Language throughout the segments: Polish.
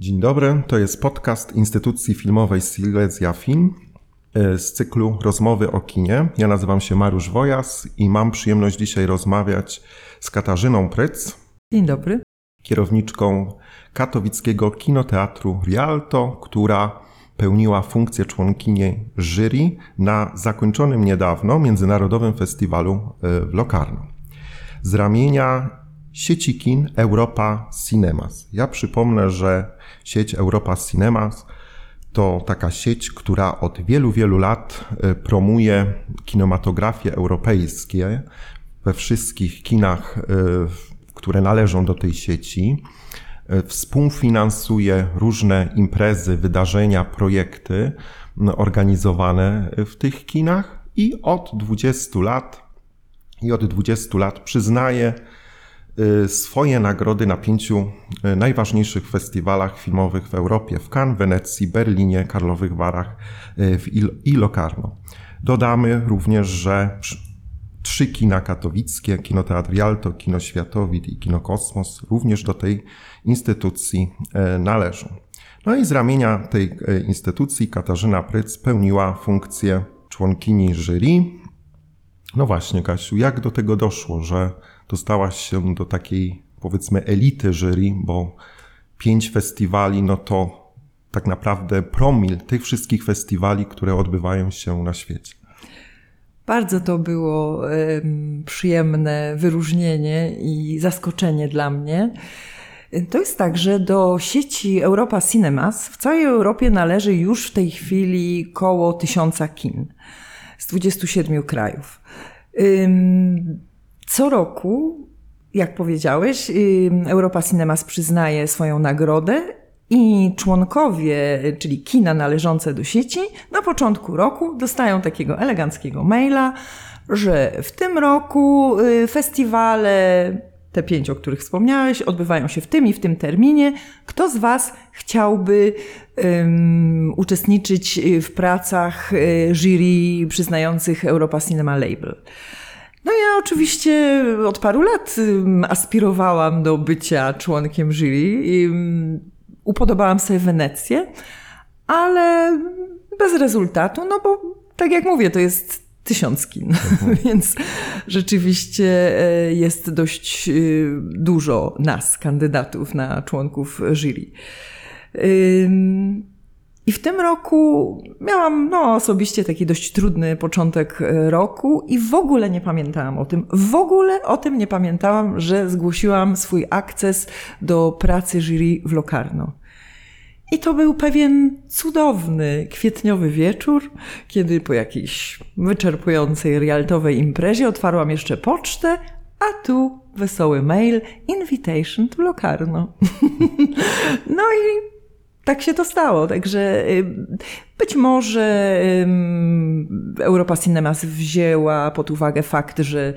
Dzień dobry, to jest podcast Instytucji Filmowej Silesia Film e, z cyklu Rozmowy o kinie. Ja nazywam się Mariusz Wojas i mam przyjemność dzisiaj rozmawiać z Katarzyną Pryc. Dzień dobry. Kierowniczką katowickiego kinoteatru Rialto, która pełniła funkcję członkini jury na zakończonym niedawno Międzynarodowym Festiwalu e, w Locarno. Z ramienia sieci kin Europa Cinemas. Ja przypomnę, że sieć Europa Cinemas to taka sieć, która od wielu, wielu lat e, promuje kinematografię europejskie we wszystkich kinach, e, które należą do tej sieci. E, współfinansuje różne imprezy, wydarzenia, projekty organizowane w tych kinach i od 20 lat i od 20 lat przyznaje swoje nagrody na pięciu y, najważniejszych festiwalach filmowych w Europie w Cannes, Wenecji, Berlinie, Karlowych Warach y, i Locarno. Dodamy również, że trzy kina katowickie, Kinoteatr Rialto, Kino Światowid i Kino Kosmos również do tej instytucji należą. No i z ramienia tej instytucji Katarzyna Pryc pełniła funkcję członkini jury. No właśnie, Kasiu, jak do tego doszło, że dostałaś się do takiej powiedzmy elity jury, bo pięć festiwali, no to tak naprawdę promil tych wszystkich festiwali, które odbywają się na świecie. Bardzo to było przyjemne wyróżnienie i zaskoczenie dla mnie. To jest tak, że do sieci Europa Cinemas w całej Europie należy już w tej chwili koło tysiąca kin z 27 krajów. Co roku, jak powiedziałeś, Europa Cinemas przyznaje swoją nagrodę i członkowie, czyli kina należące do sieci, na początku roku dostają takiego eleganckiego maila, że w tym roku y, festiwale, te pięć, o których wspomniałeś, odbywają się w tym i w tym terminie. Kto z Was chciałby um, uczestniczyć w pracach y, jury przyznających Europa Cinema Label? No ja oczywiście od paru lat aspirowałam do bycia członkiem jury i upodobałam sobie Wenecję, ale bez rezultatu, no bo tak jak mówię, to jest tysiąc kin, mhm. więc rzeczywiście e, jest dość e, dużo nas, kandydatów na członków jury. I w tym roku miałam no, osobiście taki dość trudny początek e, roku i w ogóle nie pamiętałam o tym. W ogóle o tym nie pamiętałam, że zgłosiłam swój akces do pracy jury w Locarno. I to był pewien cudowny kwietniowy wieczór, kiedy po jakiejś wyczerpującej rialtowej imprezie otwarłam jeszcze pocztę, a tu wesoły mail Invitation to Locarno. no i tak się to stało. Także y, być może Europa Cinemas wzięła pod uwagę fakt, że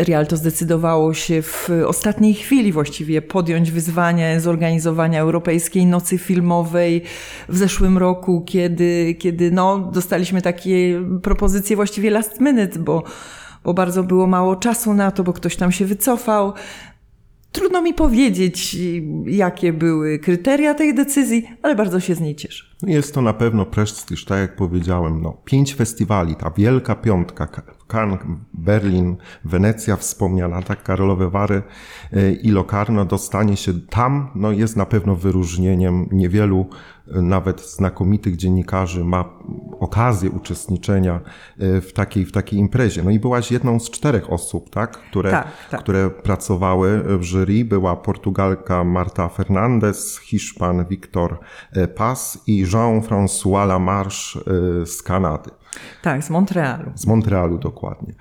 Rialto zdecydowało się w ostatniej chwili właściwie podjąć wyzwanie zorganizowania Europejskiej Nocy Filmowej w zeszłym roku, kiedy, kiedy no, dostaliśmy takie propozycje właściwie last minute, bo bo bardzo było mało czasu na to, bo ktoś tam się wycofał. Trudno mi powiedzieć, jakie były kryteria tej decyzji, ale bardzo się z niej cieszę. Jest to na pewno prestiż, tak jak powiedziałem. No, pięć festiwali, ta wielka piątka, Cannes, Berlin, Wenecja wspomniana, tak, Karolowe Wary e, i Locarno, dostanie się tam, no jest na pewno wyróżnieniem. Niewielu e, nawet znakomitych dziennikarzy ma okazję uczestniczenia e, w takiej, w takiej imprezie. No i byłaś jedną z czterech osób, tak, które, tak, tak. które pracowały w jury. Była Portugalka Marta Fernandez, Hiszpan Victor Paz i Jean-François Lamarche z Kanady. Tak, z Montrealu. Z Montrealu dokładnie.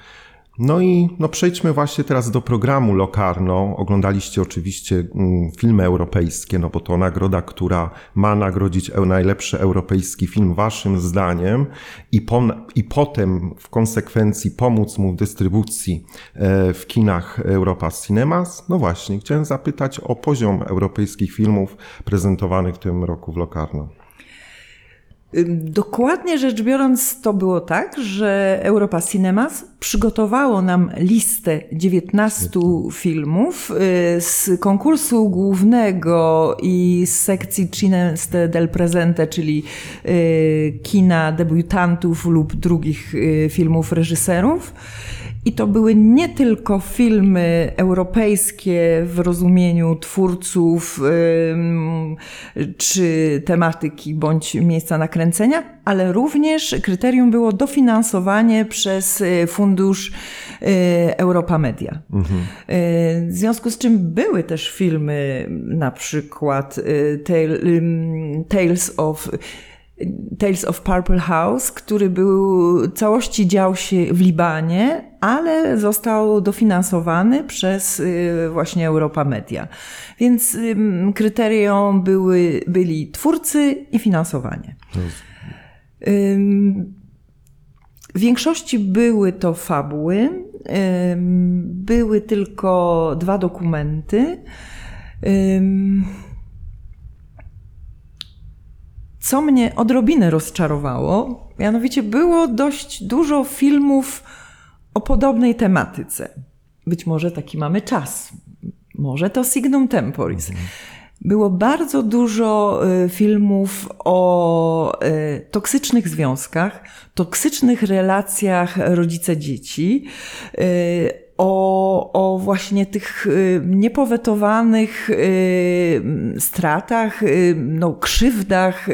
No i no przejdźmy właśnie teraz do programu Locarno. Oglądaliście oczywiście mm, filmy europejskie, no bo to nagroda, która ma nagrodzić najlepszy europejski film waszym zdaniem i, po, i potem w konsekwencji pomóc mu w dystrybucji e, w kinach Europa Cinemas. No właśnie, chciałem zapytać o poziom europejskich filmów prezentowanych w tym roku w Locarno. Dokładnie rzecz biorąc, to było tak, że Europa Cinemas przygotowało nam listę 19 filmów y, z konkursu głównego i z sekcji Cineste del Presente, czyli y, kina debiutantów lub drugich y, filmów reżyserów. I to były nie tylko filmy europejskie w rozumieniu twórców czy tematyki bądź miejsca nakręcenia, ale również kryterium było dofinansowanie przez y, fundusz y, Europa Media. Mhm. Y, w związku z czym były też filmy, na przykład Tales of Tales of Purple House, który był całości dział się w Libanie, ale został dofinansowany przez y, właśnie Europa Media. Więc kryterium były, byli twórcy i finansowanie. W większości były to fabuły, były tylko dwa dokumenty. Co mnie odrobinę rozczarowało, mianowicie było dość dużo filmów o podobnej tematyce. Być może taki mamy czas. Może to Signum Temporis. Było bardzo dużo y, filmów o y, toksycznych związkach, toksycznych relacjach rodzice-dzieci, y, o, o właśnie tych y, niepowetowanych y, stratach, y, no, krzywdach,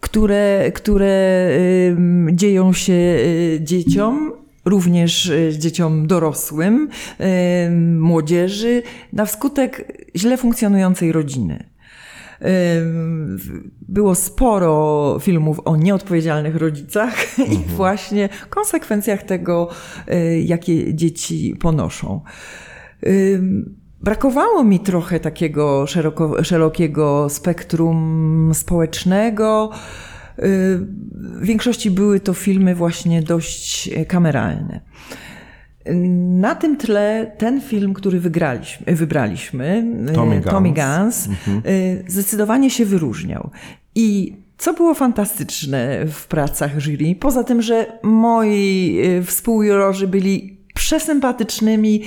które, które dzieją się dzieciom, również dzieciom dorosłym, młodzieży, na wskutek źle funkcjonującej rodziny. Było sporo filmów o nieodpowiedzialnych rodzicach mhm. i właśnie konsekwencjach tego, y, jakie dzieci ponoszą. Brakowało mi trochę takiego szeroko, szerokiego spektrum społecznego. Y, w większości były to filmy właśnie dość kameralne. Na tym tle ten film, który wygraliśmy, wybraliśmy, Tommy, Tommy Guns, mhm. Y, zdecydowanie się wyróżniał. I co było fantastyczne w pracach jury, poza tym, że moi y, współjurorzy byli przesympatycznymi,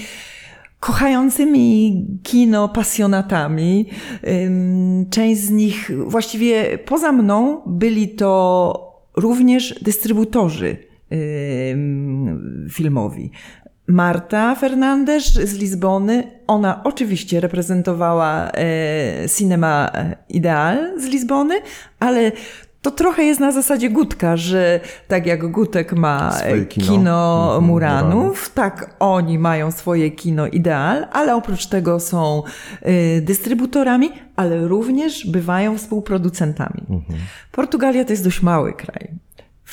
kochającymi kino pasjonatami. Część z nich, właściwie poza mną, byli to również dystrybutorzy filmowi. Marta Fernandez z Lizbony. Ona oczywiście reprezentowała e, Cinema Ideal z Lizbony, ale to trochę jest na zasadzie Gutka, że tak jak Gutek ma swoje kino, kino mhm, Muranów, Muranów, tak oni mają swoje kino Ideal, ale oprócz tego są y, dystrybutorami, ale również bywają współproducentami. Mhm. Portugalia to jest dość mały kraj.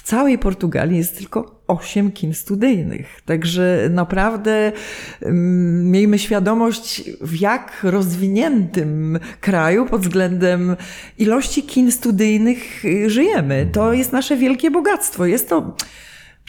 W całej Portugalii jest tylko 8 kin studyjnych. Także naprawdę um, miejmy świadomość, w jak rozwiniętym kraju pod względem ilości kin studyjnych y, żyjemy. To jest nasze wielkie bogactwo. Jest to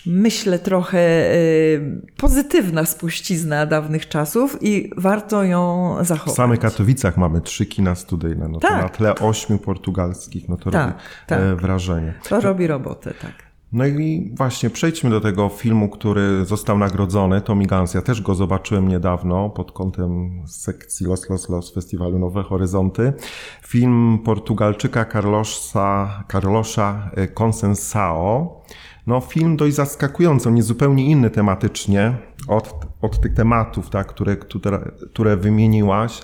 myślę, trochę y, pozytywna spuścizna dawnych czasów i warto ją zachować. W samych Katowicach mamy trzy kina studyjne. No tak. to na tle ośmiu portugalskich, no to tak, robi tak. E, wrażenie. To robi robotę, tak. No i właśnie przejdźmy do tego filmu, który został nagrodzony, Tommy Guns. Ja też go zobaczyłem niedawno pod kątem sekcji Los Los Los Festiwalu Nowe Horyzonty. Film Portugalczyka Carlosa, Carlosa e, Consensao. No film dość zaskakujący, on jest zupełnie inny tematycznie od, od tych tematów, tak, które, które, które wymieniłaś.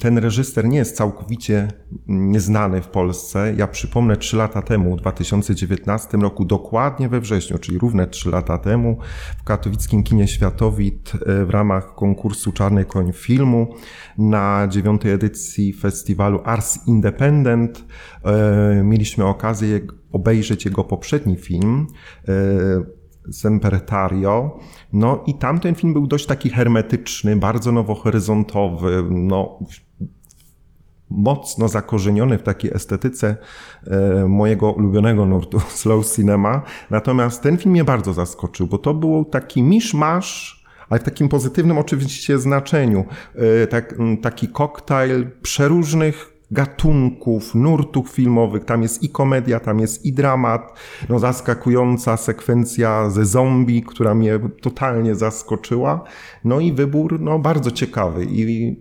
Ten reżyser nie jest całkowicie nieznany w Polsce. Ja przypomnę, trzy lata temu, w 2019 roku, dokładnie we wrześniu, czyli równe trzy lata temu, w katowickim kinie Światowit e, w ramach konkursu Czarny Koń Filmu na dziewiątej edycji festiwalu Ars Independent e, mieliśmy okazję obejrzeć jego poprzedni film e, Sempertario. No i tamten film był dość taki hermetyczny, bardzo nowohoryzontowy, no mocno zakorzeniony w takiej estetyce e, mojego ulubionego nurtu slow cinema. Natomiast ten film mnie bardzo zaskoczył, bo to był taki miszmasz, ale w takim pozytywnym oczywiście znaczeniu. E, tak, taki koktajl przeróżnych gatunków, nurtów filmowych. Tam jest i komedia, tam jest i dramat. No, zaskakująca sekwencja ze zombie, która mnie totalnie zaskoczyła. No i wybór no, bardzo ciekawy. I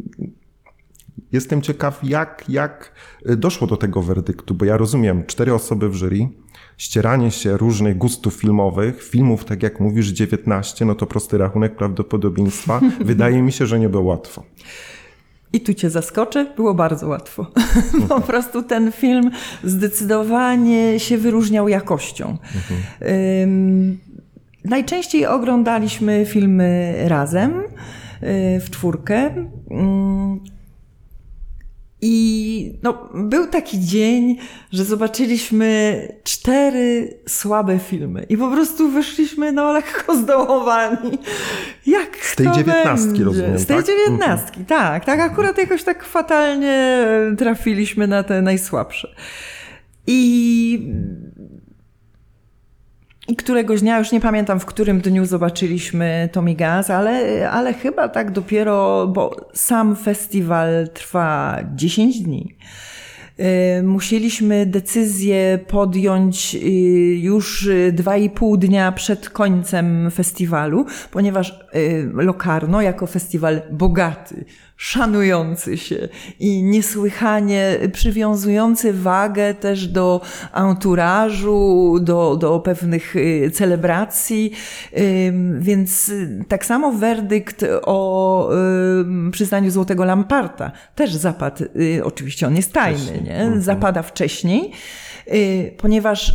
jestem ciekaw, jak, jak doszło do tego werdyktu, bo ja rozumiem, cztery osoby w jury, ścieranie się różnych gustów filmowych, filmów, tak jak mówisz, 19, no to prosty rachunek prawdopodobieństwa. Wydaje mi się, że nie było łatwo. I tu cię zaskoczę, było bardzo łatwo. po prostu ten film zdecydowanie się wyróżniał jakością. Mhm. najczęściej oglądaliśmy filmy razem, y, w czwórkę. I no, był taki dzień, że zobaczyliśmy cztery słabe filmy i po prostu wyszliśmy no lekko zdołowani. Jak Z tej dziewiętnastki rozumiem, Z tej tak? dziewiętnastki, mhm. tak. Tak akurat jakoś tak fatalnie trafiliśmy na te najsłabsze. I i któregoś dnia, już nie pamiętam w którym dniu zobaczyliśmy Tommy Guns, ale, ale chyba tak dopiero, bo sam festiwal trwa 10 dni. Y, musieliśmy decyzję podjąć y, już dwa i pół dnia przed końcem festiwalu, ponieważ y, Locarno jako festiwal bogaty, szanujący się i niesłychanie przywiązujący wagę też do anturażu, do, do pewnych y, celebracji. Więc tak samo werdykt o przyznaniu Złotego Lamparta też zapadł, y, oczywiście on jest tajny, nie? Mhm. zapada wcześniej. Y, ponieważ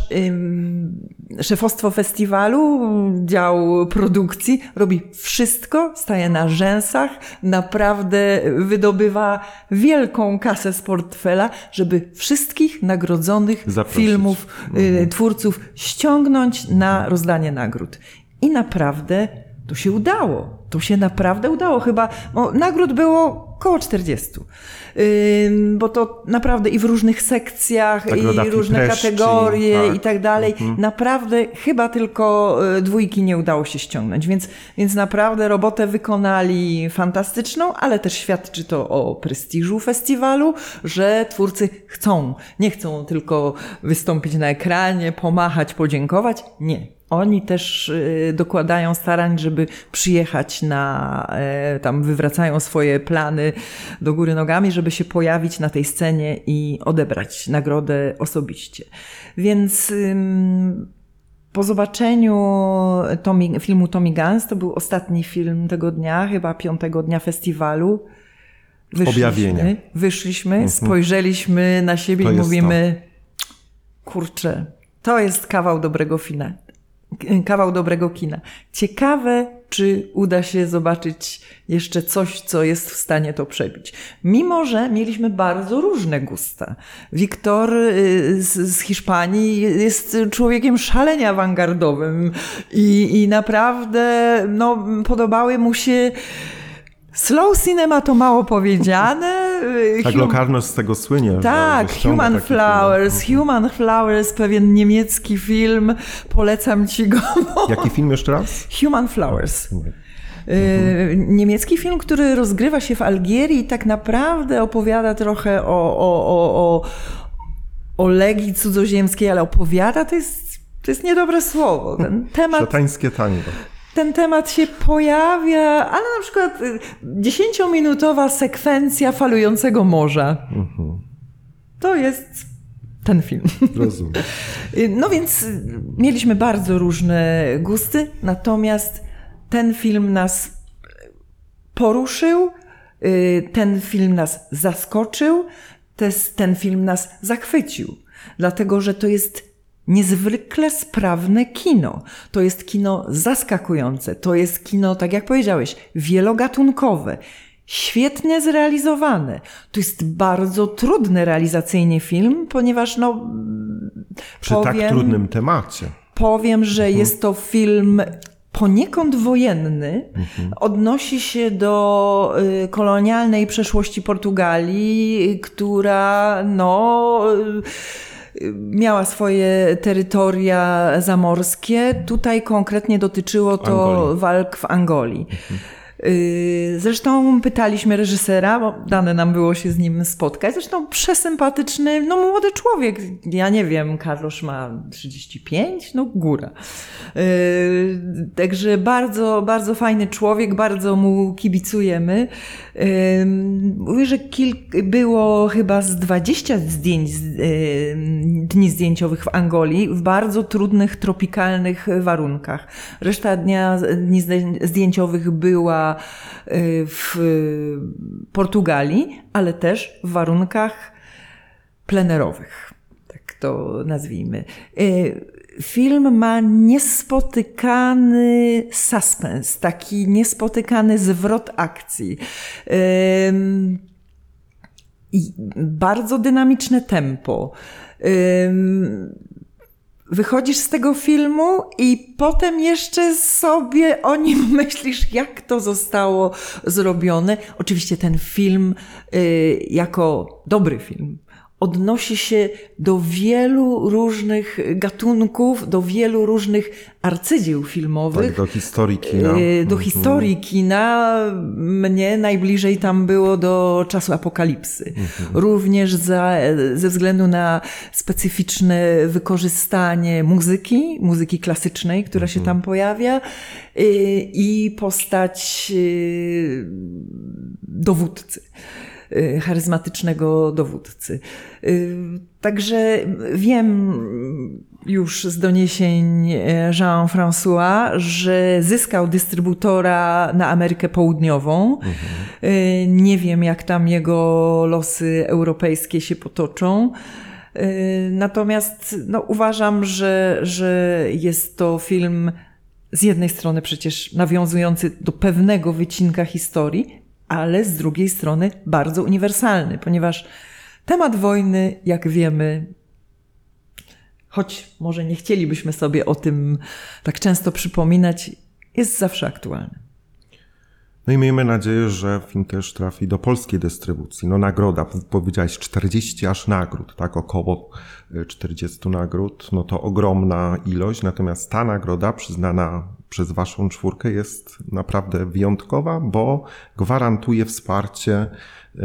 szefostwo festiwalu, dział produkcji robi wszystko, staje na rzęsach, naprawdę wydobywa wielką kasę z portfela, żeby wszystkich nagrodzonych Zaprosić. filmów, y, mhm. twórców ściągnąć na rozdanie nagród. I naprawdę to się udało. To się naprawdę udało. Chyba no, nagród było około 40 bo to naprawdę i w różnych sekcjach, tak, i różne kategorie tak. i tak dalej. Mhm. Naprawdę chyba tylko y, dwójki nie udało się ściągnąć, więc, więc naprawdę robotę wykonali fantastyczną, ale też świadczy to o prestiżu festiwalu, że twórcy chcą, nie chcą tylko wystąpić na ekranie, pomachać, podziękować. Nie oni też y, dokładają starań, żeby przyjechać na, e, tam wywracają swoje plany do góry nogami, żeby się pojawić na tej scenie i odebrać nagrodę osobiście. Więc po zobaczeniu Tommy, filmu Tommy Guns, to był ostatni film tego dnia, chyba piątego dnia festiwalu. Wyszliśmy, Objawienie. Wyszliśmy, mhm. spojrzeliśmy na siebie to i mówimy, to. kurczę, to jest kawał dobrego filmu kawał dobrego kina. Ciekawe, czy uda się zobaczyć jeszcze coś, co jest w stanie to przebić. Mimo, że mieliśmy bardzo różne gusta. Wiktor y, z, Hiszpanii jest człowiekiem szalenie awangardowym i, i naprawdę no, podobały mu się Slow cinema to mało powiedziane. Tak, Locarno z tego słynie. Tak, Human Flowers. Film. Human Flowers, pewien niemiecki film. Polecam ci go. Jaki film jeszcze raz? Human Flowers. Mhm. Niemiecki film, który rozgrywa się w Algierii i tak naprawdę opowiada trochę o, o, o, o, o legii cudzoziemskiej, ale opowiada to jest, to jest niedobre słowo. Ten temat. Szatańskie tango ten temat się pojawia, ale na przykład y, dziesięciominutowa sekwencja falującego morza. Mhm. To jest ten film. Rozumiem. Y, no więc y, mieliśmy bardzo różne gusty, natomiast ten film nas poruszył, ten film nas zaskoczył, ten film nas zachwycił, dlatego że to jest niezwykle sprawne kino. To jest kino zaskakujące, to jest kino, tak jak powiedziałeś, wielogatunkowe. Świetnie zrealizowane. To jest bardzo trudny realizacyjnie film, ponieważ no. Przy tak powiem, tak trudnym temacie. Powiem, że mhm. jest to film poniekąd wojenny, mhm. odnosi się do y, kolonialnej przeszłości Portugalii, która no. Miała swoje terytoria zamorskie. Tutaj konkretnie dotyczyło to walk w Angolii. Y, zresztą pytaliśmy reżysera, bo dane nam było się z nim spotkać. Zresztą przesympatyczny, no młody człowiek. Ja nie wiem, Karlosz ma 35, no góra. Y, także bardzo, bardzo fajny człowiek, bardzo mu kibicujemy. Mówię, że kilk, było chyba z 20 zdjęć, dni zdjęciowych w Angolii w bardzo trudnych, tropikalnych warunkach. Reszta dnia, dni zdjęciowych była y, w Portugalii, ale też w warunkach plenerowych. Tak to nazwijmy. Y, film ma niespotykany suspens, taki niespotykany zwrot akcji. I bardzo dynamiczne tempo wychodzisz z tego filmu i potem jeszcze sobie o nim myślisz, jak to zostało zrobione. Oczywiście ten film y, jako dobry film odnosi się do wielu różnych gatunków, do wielu różnych arcydzieł filmowych. Tak, do historii kina. Y, do mhm. historii kina. Mnie najbliżej tam było do czasu apokalipsy. Mhm. Również za, ze względu na specyficzne wykorzystanie muzyki, muzyki klasycznej, która się mhm. tam pojawia y, i postać y, dowódcy. Y, charyzmatycznego dowódcy. Y, także wiem już z doniesień e, Jean-François, że zyskał dystrybutora na Amerykę Południową. Mhm. Y, nie wiem, jak tam jego losy europejskie się potoczą. Natomiast no, uważam, że, że jest to film z jednej strony przecież nawiązujący do pewnego wycinka historii, ale z drugiej strony bardzo uniwersalny, ponieważ temat wojny, jak wiemy, choć może nie chcielibyśmy sobie o tym tak często przypominać, jest zawsze aktualny. No i miejmy nadzieję, że film też trafi do polskiej dystrybucji. No nagroda, powiedziałeś 40 aż nagród, tak, około 40 e, nagród, no to ogromna ilość, natomiast ta nagroda przyznana przez Waszą czwórkę jest naprawdę wyjątkowa, bo gwarantuje wsparcie y,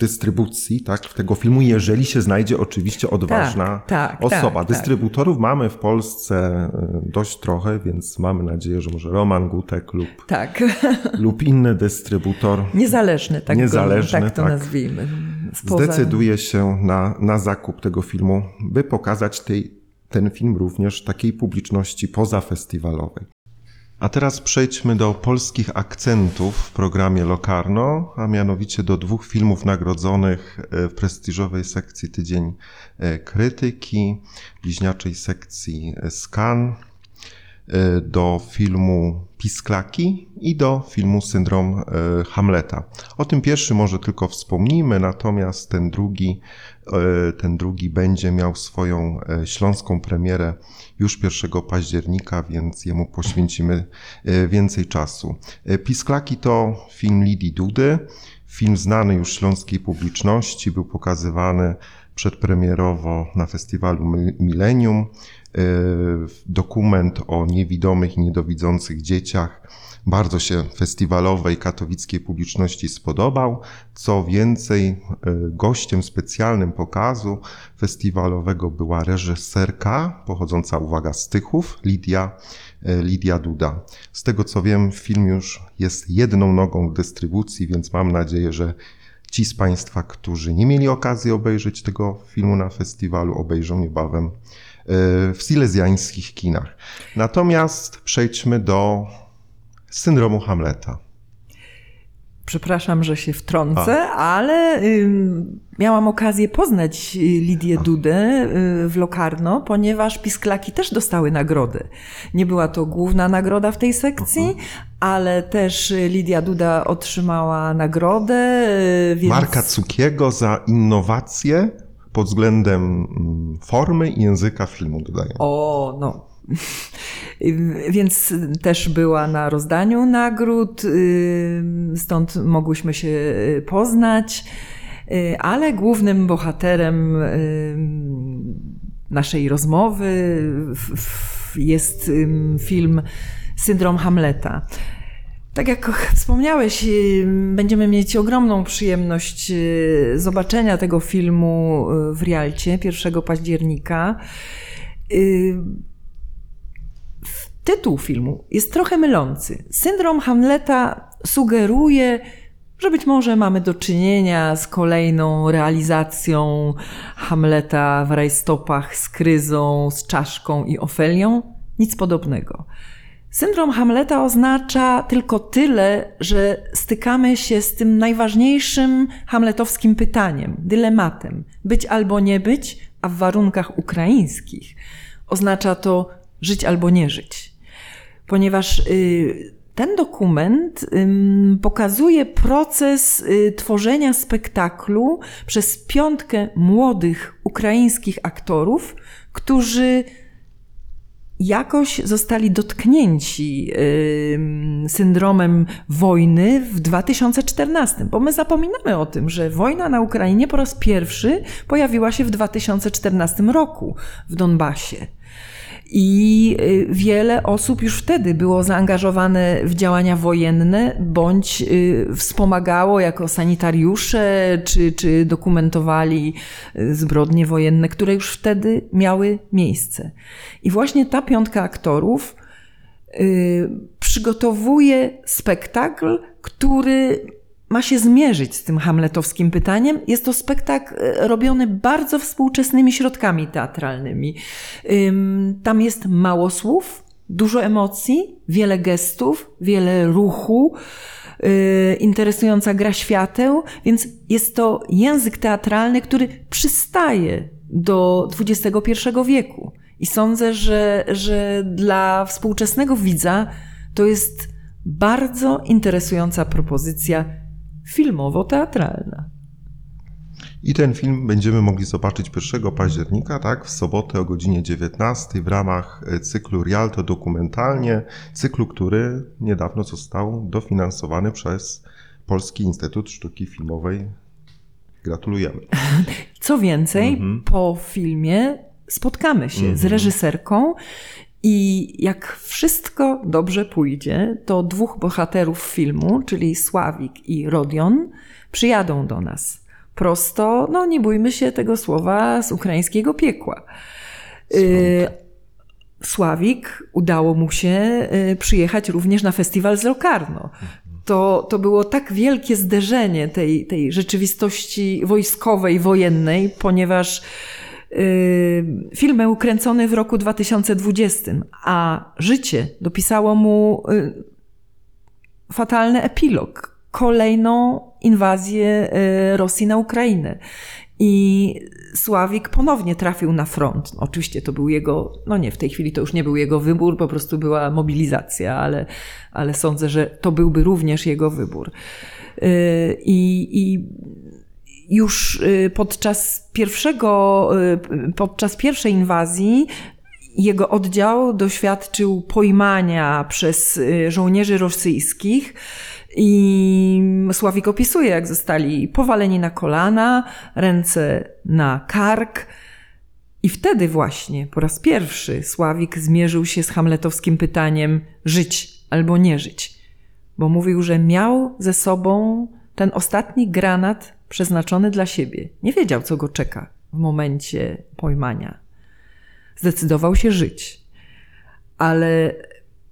dystrybucji tak, tego filmu, jeżeli się znajdzie oczywiście odważna tak, tak, osoba. Tak, Dystrybutorów mamy w Polsce y, dość trochę, więc mamy nadzieję, że może Roman Gutek lub, tak. lub inny dystrybutor. Niezależny, tak, niezależny, go, tak to tak, nazwijmy. Spoza... Zdecyduje się na, na zakup tego filmu, by pokazać tej ten film również takiej publiczności pozafestiwalowej. A teraz przejdźmy do polskich akcentów w programie Locarno, a mianowicie do dwóch filmów nagrodzonych e, w prestiżowej sekcji Tydzień e, Krytyki, bliźniaczej sekcji Scan, e, do filmu Pisklaki i do filmu Syndrom Hamleta. O tym pierwszym może tylko wspomnijmy, natomiast ten drugi ten drugi będzie miał swoją e, śląską premierę już 1 października, więc jemu poświęcimy e, więcej czasu. Pisklaki to film Lidii Dudy, film znany już śląskiej publiczności, był pokazywany przedpremierowo na festiwalu Millennium. Dokument o niewidomych i niedowidzących dzieciach bardzo się festiwalowej katowickiej publiczności spodobał. Co więcej, e, gościem specjalnym pokazu festiwalowego była reżyserka pochodząca, uwaga, z Tychów, Lidia, e, Lidia Duda. Z tego co wiem, film już jest jedną nogą w dystrybucji, więc mam nadzieję, że ci z Państwa, którzy nie mieli okazji obejrzeć tego filmu na festiwalu, obejrzą niebawem e, w silezjańskich kinach. Natomiast przejdźmy do syndromu Hamleta. Przepraszam, że się wtrącę, A. ale y, miałam okazję poznać Lidię A. Dudę y, w Lokarno, ponieważ Pisklaki też dostały nagrody. Nie była to główna nagroda w tej sekcji, uh mhm. -huh. ale też Lidia Duda otrzymała nagrodę. Y, więc... Marka Cukiego za innowacje pod względem mm, formy i języka filmu, dodaję. O, no, Więc też była na rozdaniu nagród, y, stąd mogłyśmy się y, poznać, y, ale głównym bohaterem naszej rozmowy jest film Syndrom Hamleta. Tak jak wspomniałeś, będziemy mieć ogromną przyjemność zobaczenia tego filmu w Rialcie 1 października. Tytuł filmu jest trochę mylący. Syndrom Hamleta sugeruje, że być może mamy do czynienia z kolejną realizacją Hamleta w rajstopach z Kryzą, z Czaszką i Ofelią. Nic podobnego. Syndrom Hamleta oznacza tylko tyle, że stykamy się z tym najważniejszym hamletowskim pytaniem, dylematem: być albo nie być, a w warunkach ukraińskich oznacza to żyć albo nie żyć. Ponieważ y, ten dokument pokazuje proces y, tworzenia spektaklu przez piątkę młodych ukraińskich aktorów, którzy jakoś zostali dotknięci syndromem wojny w 2014, bo my zapominamy o tym, że wojna na Ukrainie po raz pierwszy pojawiła się w 2014 roku w Donbasie. I y, wiele osób już wtedy było zaangażowane w działania wojenne, bądź y, wspomagało jako sanitariusze, czy, czy dokumentowali y, zbrodnie wojenne, które już wtedy miały miejsce. I właśnie ta piątka aktorów przygotowuje spektakl, który ma się zmierzyć z tym hamletowskim pytaniem. Jest to spektakl e, robiony bardzo współczesnymi środkami teatralnymi. Tam jest mało słów, dużo emocji, wiele gestów, wiele ruchu, y, interesująca gra świateł, więc jest to język teatralny, który przystaje do XXI wieku. I sądzę, że, że dla współczesnego widza to jest bardzo interesująca propozycja filmowo-teatralna. I ten film będziemy mogli zobaczyć 1 października, tak, w sobotę o godzinie 19 w ramach e, cyklu Rialto dokumentalnie, cyklu, który niedawno został dofinansowany przez Polski Instytut Sztuki Filmowej. Gratulujemy. Co więcej, mhm. po filmie spotkamy się mhm. z reżyserką i jak wszystko dobrze pójdzie, to dwóch bohaterów filmu, czyli Sławik i Rodion, przyjadą do nas. Prosto, no nie bójmy się tego słowa, z ukraińskiego piekła. Y, Sławik udało mu się y, przyjechać również na festiwal z Locarno. To, to było tak wielkie zderzenie tej, tej rzeczywistości wojskowej, wojennej, ponieważ Y, film ukręcony w roku 2020, a życie dopisało mu y, fatalny epilog. Kolejną inwazję y, Rosji na Ukrainę. I Sławik ponownie trafił na front. No, oczywiście to był jego, no nie, w tej chwili to już nie był jego wybór, po prostu była mobilizacja, ale, ale sądzę, że to byłby również jego wybór. I, i już y, podczas pierwszego, y, podczas pierwszej inwazji jego oddział doświadczył pojmania przez y, żołnierzy rosyjskich. I Sławik opisuje, jak zostali powaleni na kolana, ręce na kark. I wtedy właśnie po raz pierwszy Sławik zmierzył się z hamletowskim pytaniem: żyć albo nie żyć. Bo mówił, że miał ze sobą ten ostatni granat przeznaczony dla siebie. Nie wiedział, co go czeka w momencie pojmania. Zdecydował się żyć. Ale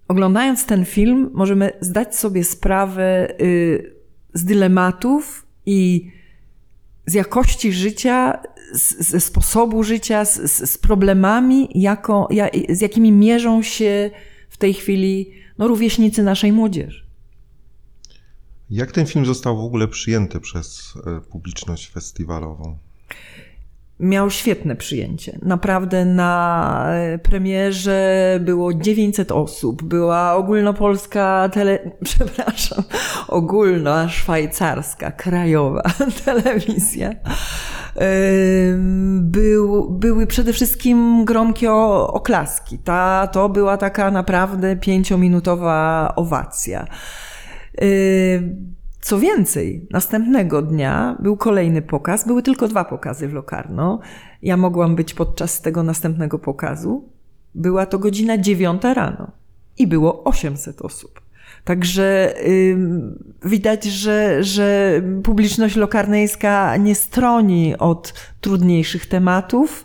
oglądając ten film, możemy zdać sobie sprawę y, z dylematów i z jakości życia, ze sposobu życia, z, z problemami, jako, z jakimi mierzą się w tej chwili no, rówieśnicy naszej młodzieży. Jak ten film został w ogóle przyjęty przez e, publiczność festiwalową? Miał świetne przyjęcie. Naprawdę na e, premierze było 900 osób. Była ogólnopolska tele... przepraszam, ogólna szwajcarska, krajowa telewizja. Był, były przede wszystkim gromkie oklaski. Ta, to była taka naprawdę pięciominutowa owacja. Yy, co więcej, następnego dnia był kolejny pokaz, były tylko dwa pokazy w Locarno. Ja mogłam być podczas tego następnego pokazu. Była to godzina dziewiąta rano i było 800 osób. Także widać, że, że publiczność lokarnejska nie stroni od trudniejszych tematów.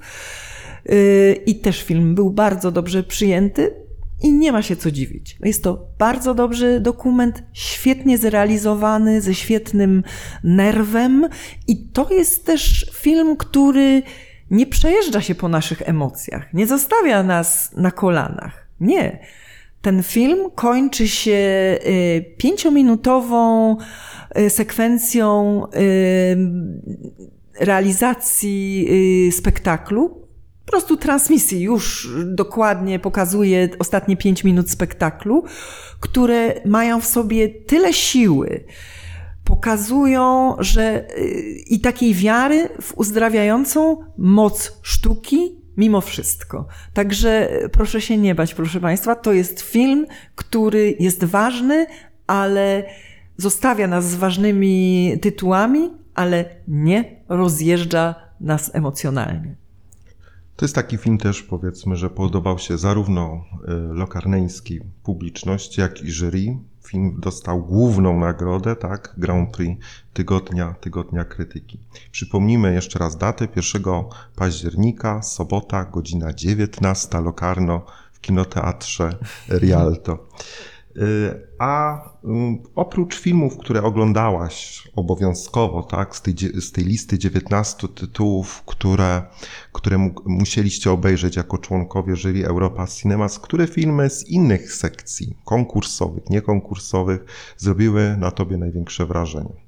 Y, I też film był bardzo dobrze przyjęty i nie ma się co dziwić. Jest to bardzo dobry dokument, świetnie zrealizowany, ze świetnym nerwem i to jest też film, który nie przejeżdża się po naszych emocjach, nie zostawia nas na kolanach. Nie. Ten film kończy się y, pięciominutową y, sekwencją realizacji spektaklu, prostu transmisji już dokładnie pokazuje ostatnie pięć minut spektaklu, które mają w sobie tyle siły, pokazują, że i takiej wiary w uzdrawiającą moc sztuki mimo wszystko. Także proszę się nie bać, proszę Państwa, to jest film, który jest ważny, ale zostawia nas z ważnymi tytułami, ale nie rozjeżdża nas emocjonalnie. To jest taki film też, powiedzmy, że podobał się zarówno e, lokarneńskiej publiczności, jak i jury. Film dostał główną nagrodę, tak, Grand Prix tygodnia, tygodnia krytyki. Przypomnijmy jeszcze raz datę, 1 października, sobota, godzina 19, Lokarno w kinoteatrze Rialto. A y, oprócz filmów, które oglądałaś obowiązkowo, tak, z tej, z tej listy 19 tytułów, które, które musieliście obejrzeć jako członkowie jury Europa Cinemas, które filmy z innych sekcji konkursowych, niekonkursowych zrobiły na tobie największe wrażenie?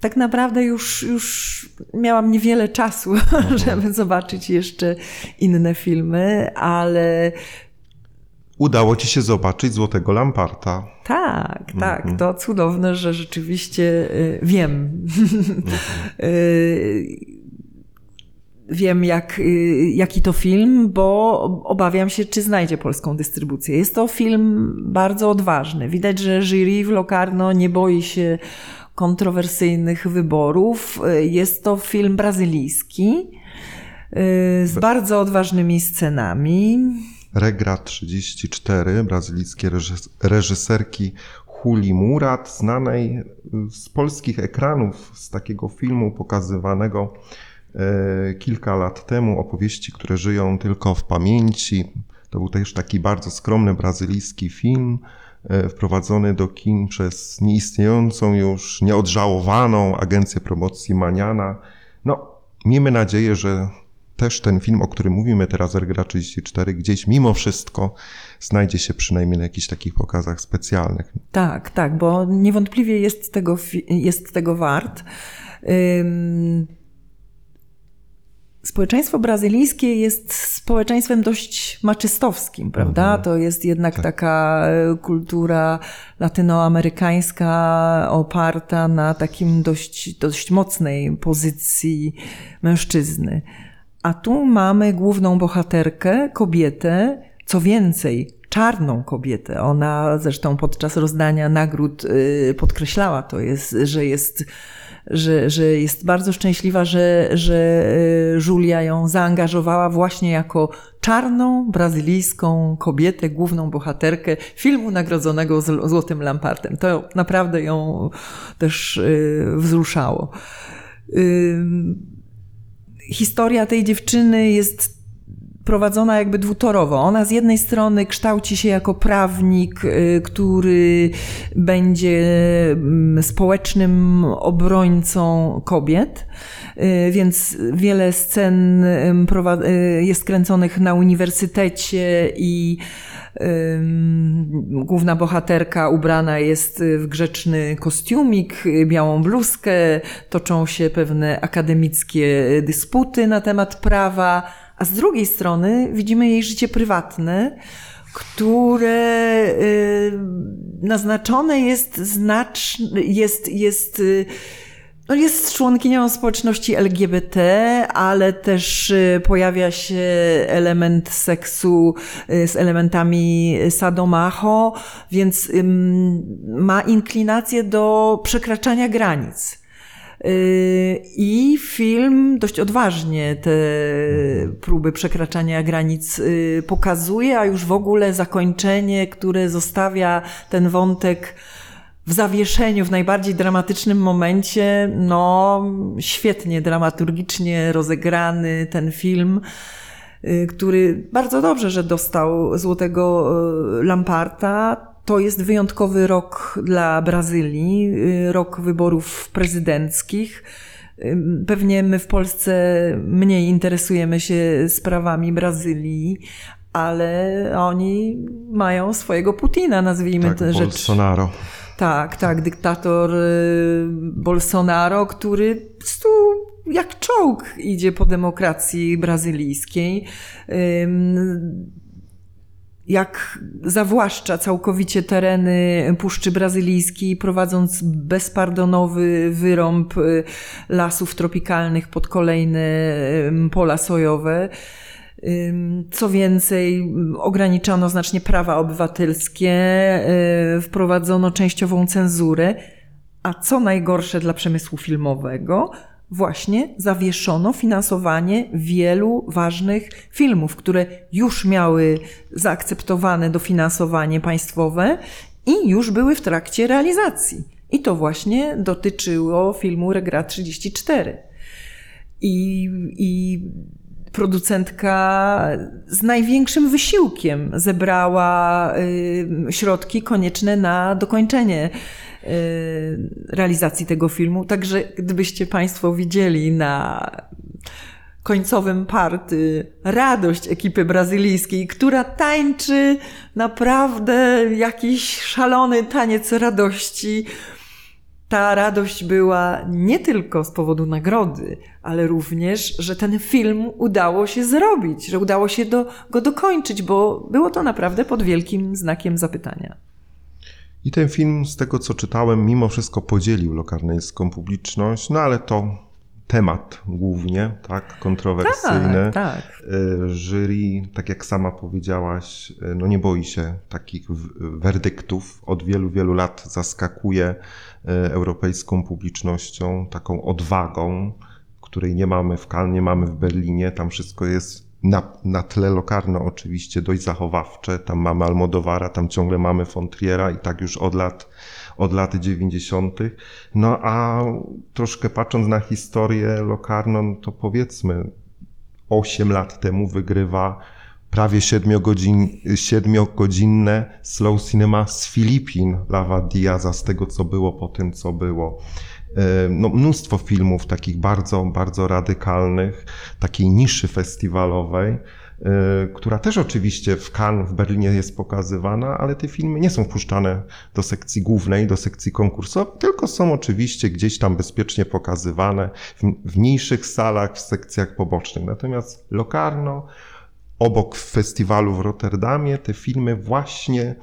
tak naprawdę już, już miałam niewiele czasu, żeby zobaczyć jeszcze inne filmy, ale Udało ci się zobaczyć Złotego Lamparta. Tak, tak. Mhm. To cudowne, że rzeczywiście y, wiem. Mhm. wiem, jak, y, jaki to film, bo obawiam się, czy znajdzie polską dystrybucję. Jest to film bardzo odważny. Widać, że jury w Locarno nie boi się kontrowersyjnych wyborów. Jest to film brazylijski z bardzo odważnymi scenami. Regra 34 brazylijskiej reżyserki Huli Murat, znanej z polskich ekranów, z takiego filmu pokazywanego e, kilka lat temu, opowieści, które żyją tylko w pamięci. To był też taki bardzo skromny brazylijski film, e, wprowadzony do kin przez nieistniejącą już, nieodżałowaną agencję promocji Maniana. No, miejmy nadzieję, że też ten film, o którym mówimy teraz, RGRA 34, gdzieś mimo wszystko znajdzie się przynajmniej na jakichś takich pokazach specjalnych. Tak, tak, bo niewątpliwie jest tego, jest tego wart. Społeczeństwo brazylijskie jest społeczeństwem dość maczystowskim, prawda? Mhm. To jest jednak tak. taka e, kultura latynoamerykańska oparta na takim dość, dość mocnej pozycji mężczyzny. A tu mamy główną bohaterkę, kobietę, co więcej, czarną kobietę. Ona zresztą podczas rozdania nagród y, podkreślała to, jest, że jest że, że jest bardzo szczęśliwa, że, że y, Julia ją zaangażowała właśnie jako czarną, brazylijską kobietę, główną bohaterkę filmu nagrodzonego Złotym Lampartem. To naprawdę ją też y, wzruszało historia tej dziewczyny jest prowadzona jakby dwutorowo. Ona z jednej strony kształci się jako prawnik, y, który będzie mm, społecznym obrońcą kobiet, y, więc wiele scen y, jest kręconych na uniwersytecie i Główna bohaterka ubrana jest w grzeczny kostiumik, białą bluzkę, toczą się pewne akademickie dysputy na temat prawa, a z drugiej strony widzimy jej życie prywatne, które naznaczone jest znacznie, jest, jest no jest członkinią społeczności LGBT, ale też y, pojawia się element seksu y, z elementami sadomacho, więc ma inklinację do przekraczania granic. I film dość odważnie te próby przekraczania granic pokazuje, a już w ogóle zakończenie, które zostawia ten wątek w zawieszeniu, w najbardziej dramatycznym momencie, no świetnie dramaturgicznie rozegrany ten film, y, który bardzo dobrze, że dostał Złotego y, Lamparta. To jest wyjątkowy rok dla Brazylii, y, rok wyborów prezydenckich. Pewnie my w Polsce mniej interesujemy się sprawami Brazylii, ale oni mają swojego Putina, nazwijmy tak, tę rzecz. Bolsonaro. Tak, tak, dyktator y, Bolsonaro, który po prostu jak czołg idzie po demokracji brazylijskiej. Jak zawłaszcza całkowicie tereny Puszczy Brazylijskiej, prowadząc bezpardonowy wyrąb y, lasów tropikalnych pod kolejne pola sojowe. Co więcej, ograniczano znacznie prawa obywatelskie, y, wprowadzono częściową cenzurę, a co najgorsze dla przemysłu filmowego, właśnie zawieszono finansowanie wielu ważnych filmów, które już miały zaakceptowane dofinansowanie państwowe i już były w trakcie realizacji. I to właśnie dotyczyło filmu Regra 34. I, i producentka z największym wysiłkiem zebrała y, środki konieczne na dokończenie y, realizacji tego filmu. Także gdybyście Państwo widzieli na końcowym party radość ekipy brazylijskiej, która tańczy naprawdę jakiś szalony taniec radości ta radość była nie tylko z powodu nagrody, ale również, że ten film udało się zrobić, że udało się do, go dokończyć, bo było to naprawdę pod wielkim znakiem zapytania. I ten film, z tego co czytałem, mimo wszystko podzielił lokarnejską publiczność, no ale to temat głównie, tak, kontrowersyjny. Tak, tak. E, jury, tak jak sama powiedziałaś, e, no nie boi się takich werdyktów. Od wielu, wielu lat zaskakuje europejską publicznością, taką odwagą, której nie mamy w Cannes, nie mamy w Berlinie. Tam wszystko jest na, na tle lokarno oczywiście dość zachowawcze. Tam mamy Almodowara, tam ciągle mamy Fontriera i tak już od lat od lat 90. No a troszkę patrząc na historię Locarno, to powiedzmy 8 lat temu wygrywa prawie 7-godzinne slow cinema z Filipin Lava Diaza, z tego co było po tym, co było. E, no, mnóstwo filmów takich bardzo, bardzo radykalnych, takiej niszy festiwalowej. Y, która też oczywiście w Cannes w Berlinie jest pokazywana, ale te filmy nie są wpuszczane do sekcji głównej, do sekcji konkursowej, tylko są oczywiście gdzieś tam bezpiecznie pokazywane w, w mniejszych salach, w sekcjach pobocznych. Natomiast Locarno, obok festiwalu w Rotterdamie, te filmy właśnie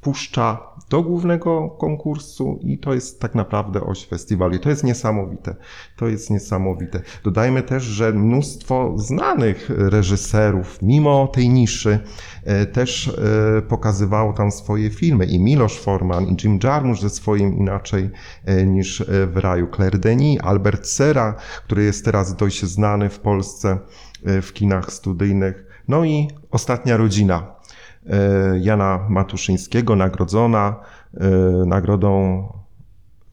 wpuszcza do głównego konkursu i to jest tak naprawdę oś festiwalu. I to jest niesamowite. To jest niesamowite. Dodajmy też, że mnóstwo znanych reżyserów, mimo tej niszy, e, też e, pokazywało tam swoje filmy. I Miloš Forman, i Jim Jarmusch ze swoim inaczej e, niż w raju. Claire Denis, Albert Sera, który jest teraz dość znany w Polsce w kinach studyjnych. No i ostatnia rodzina, E, Jana Matuszyńskiego, nagrodzona e, nagrodą,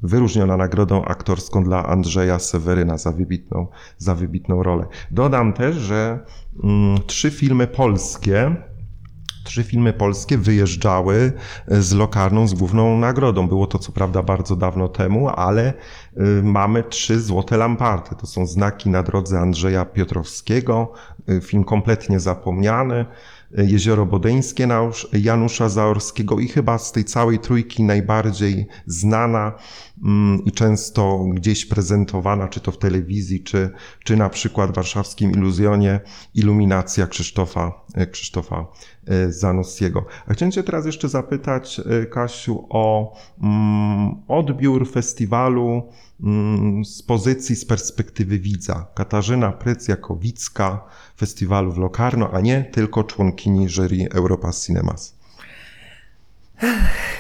wyróżniona nagrodą aktorską dla Andrzeja Seweryna za wybitną, za wybitną rolę. Dodam też, że mm, trzy filmy polskie, trzy filmy polskie wyjeżdżały z Lokarną z główną nagrodą. Było to co prawda bardzo dawno temu, ale y, mamy trzy złote lamparty. To są znaki na drodze Andrzeja Piotrowskiego, y, film kompletnie zapomniany. Jezioro Bodeńskie Janusza Zaorskiego i chyba z tej całej trójki najbardziej znana mm, i często gdzieś prezentowana, czy to w telewizji, czy, czy na przykład w warszawskim Iluzjonie, Iluminacja Krzysztofa, e, Krzysztofa e, Zanussiego. A chciałem Cię teraz jeszcze zapytać, e, Kasiu, o mm, odbiór festiwalu z pozycji, z perspektywy widza. Katarzyna Pryc-Jakowicka, festiwalu w Locarno, a nie tylko członkini jury Europa Cinemas.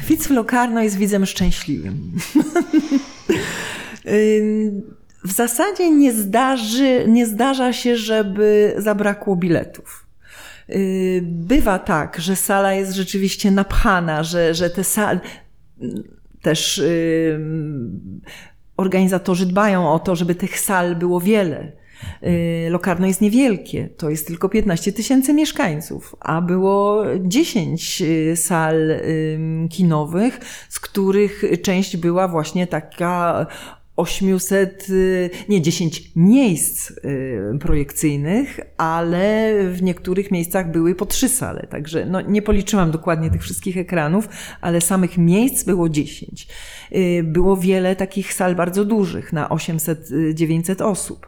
Widz w Locarno jest widzem szczęśliwym. w zasadzie nie, zdarzy, nie zdarza się, żeby zabrakło biletów. Y, bywa tak, że sala jest rzeczywiście napchana, że, że te sale też organizatorzy dbają o to, żeby tych sal było wiele. Y, Lokarno jest niewielkie, to jest tylko 15 tysięcy mieszkańców, a było 10 y, sal kinowych, z których część była właśnie taka 800, y, nie 10 miejsc projekcyjnych, ale w niektórych miejscach były po trzy sale. Także no, nie policzyłam dokładnie tych wszystkich ekranów, ale samych miejsc było 10. Było wiele takich sal bardzo dużych, na 800-900 osób.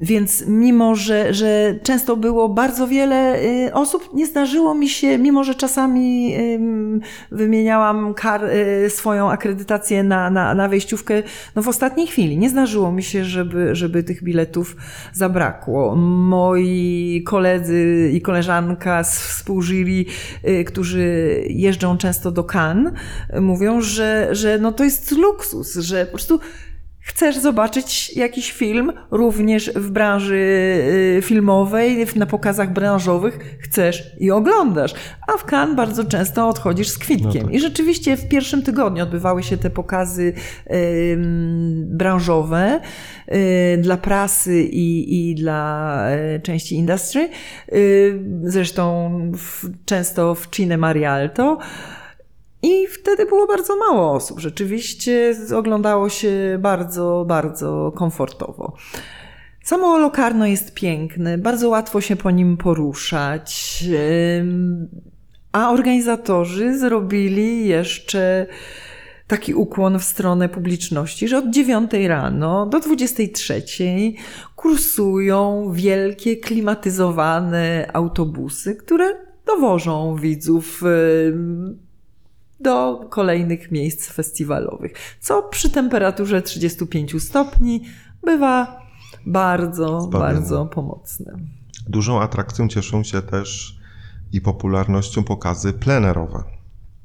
Więc mimo, że, że często było bardzo wiele y, osób, nie zdarzyło mi się, mimo że czasami wymieniałam kar, y, swoją akredytację na, na, na wejściówkę no w ostatniej chwili. Nie zdarzyło mi się, żeby, żeby tych biletów zabrakło. Moi koledzy i koleżanka z współjury, y, którzy jeżdżą często do Cannes, mówią, że, że no to jest luksus, że po prostu Chcesz zobaczyć jakiś film również w branży y, filmowej, na pokazach branżowych, chcesz i oglądasz. A w Cannes bardzo często odchodzisz z kwitkiem. No tak. I rzeczywiście w pierwszym tygodniu odbywały się te pokazy branżowe y, dla prasy i, i dla y, części industry. Zresztą w, często w Cine Marialto. I wtedy było bardzo mało osób. Rzeczywiście oglądało się bardzo, bardzo komfortowo. Samo Locarno jest piękne, bardzo łatwo się po nim poruszać, a organizatorzy zrobili jeszcze taki ukłon w stronę publiczności, że od 9 rano do 23 kursują wielkie, klimatyzowane autobusy, które dowożą widzów do kolejnych miejsc festiwalowych, co przy temperaturze 35 stopni bywa bardzo, bardzo pomocne. Dużą atrakcją cieszą się też i popularnością pokazy plenerowe.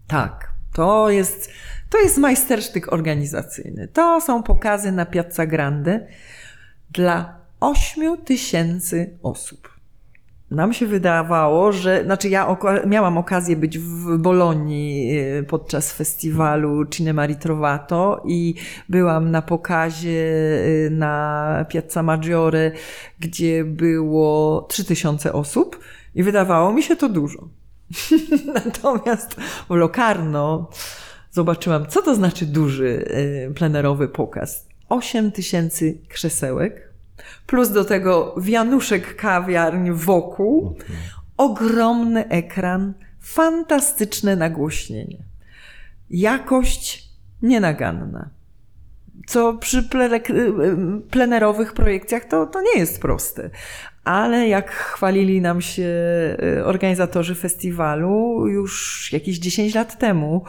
Tak, to jest, to jest majstersztyk organizacyjny. To są pokazy na Piazza Grande dla 8 tysięcy osób nam się wydawało, że, znaczy ja miałam okazję być w Bolonii y, podczas festiwalu Cinema Ritrovato i byłam na pokazie y, na Piazza Maggiore, gdzie było 3000 osób i wydawało mi się to dużo. Natomiast w Locarno zobaczyłam, co to znaczy duży y, plenerowy pokaz. 8000 krzesełek, plus do tego wianuszek kawiarń wokół, ogromny ekran, fantastyczne nagłośnienie. Jakość nienaganna. Co przy plenerowych projekcjach to, to nie jest proste. Ale jak chwalili nam się y, organizatorzy festiwalu już jakieś 10 lat temu,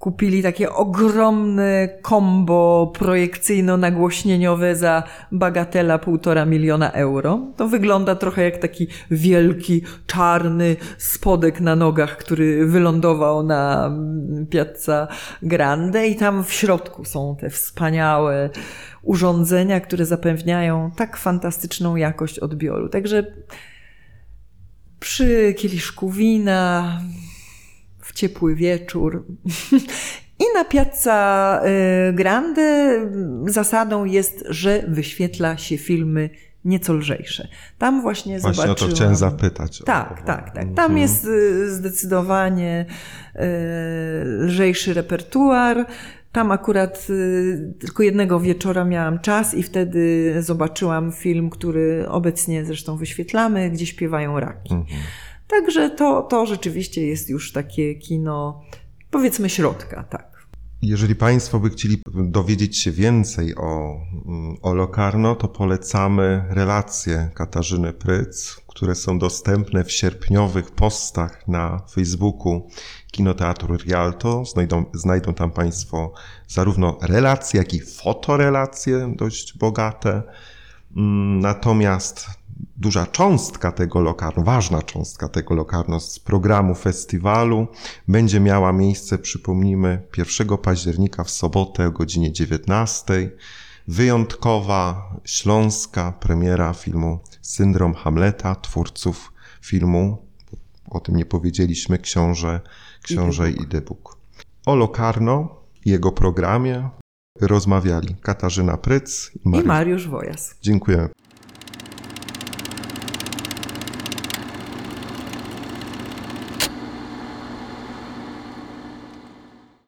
kupili takie ogromne kombo projekcyjno-nagłośnieniowe za bagatela półtora miliona euro. To wygląda trochę jak taki wielki, czarny spodek na nogach, który wylądował na Piazza Grande i tam w środku są te wspaniałe urządzenia, które zapewniają tak fantastyczną jakość odbioru. Także przy kieliszku wina, w ciepły wieczór. I na Piazza y, Grande zasadą jest, że wyświetla się filmy nieco lżejsze. Tam właśnie, właśnie zobaczyłam... Właśnie o to chciałem zapytać. Tak, tak, tak. Tam mhm. jest y, zdecydowanie y, lżejszy repertuar. Tam akurat tylko jednego wieczora miałam czas i wtedy zobaczyłam film, który obecnie zresztą wyświetlamy, gdzie śpiewają raki. Mhm. Także to, to rzeczywiście jest już takie kino, powiedzmy, środka, tak. Jeżeli Państwo by chcieli dowiedzieć się więcej o, o Locarno, to polecamy relacje Katarzyny Pryc, które są dostępne w sierpniowych postach na Facebooku Kinoteatru Rialto. Znajdą, znajdą tam Państwo zarówno relacje, jak i fotorelacje dość bogate. Mm, natomiast duża cząstka tego lokarno, ważna cząstka tego lokarno z programu festiwalu będzie miała miejsce, przypomnijmy, 1 października w sobotę o godzinie 19. Wyjątkowa śląska premiera filmu Syndrom Hamleta, twórców filmu, o tym nie powiedzieliśmy, książę, książę i Dybuk. O Lokarno i jego programie rozmawiali Katarzyna Pryc i I Mariusz. Mariusz Wojas. Dziękujemy.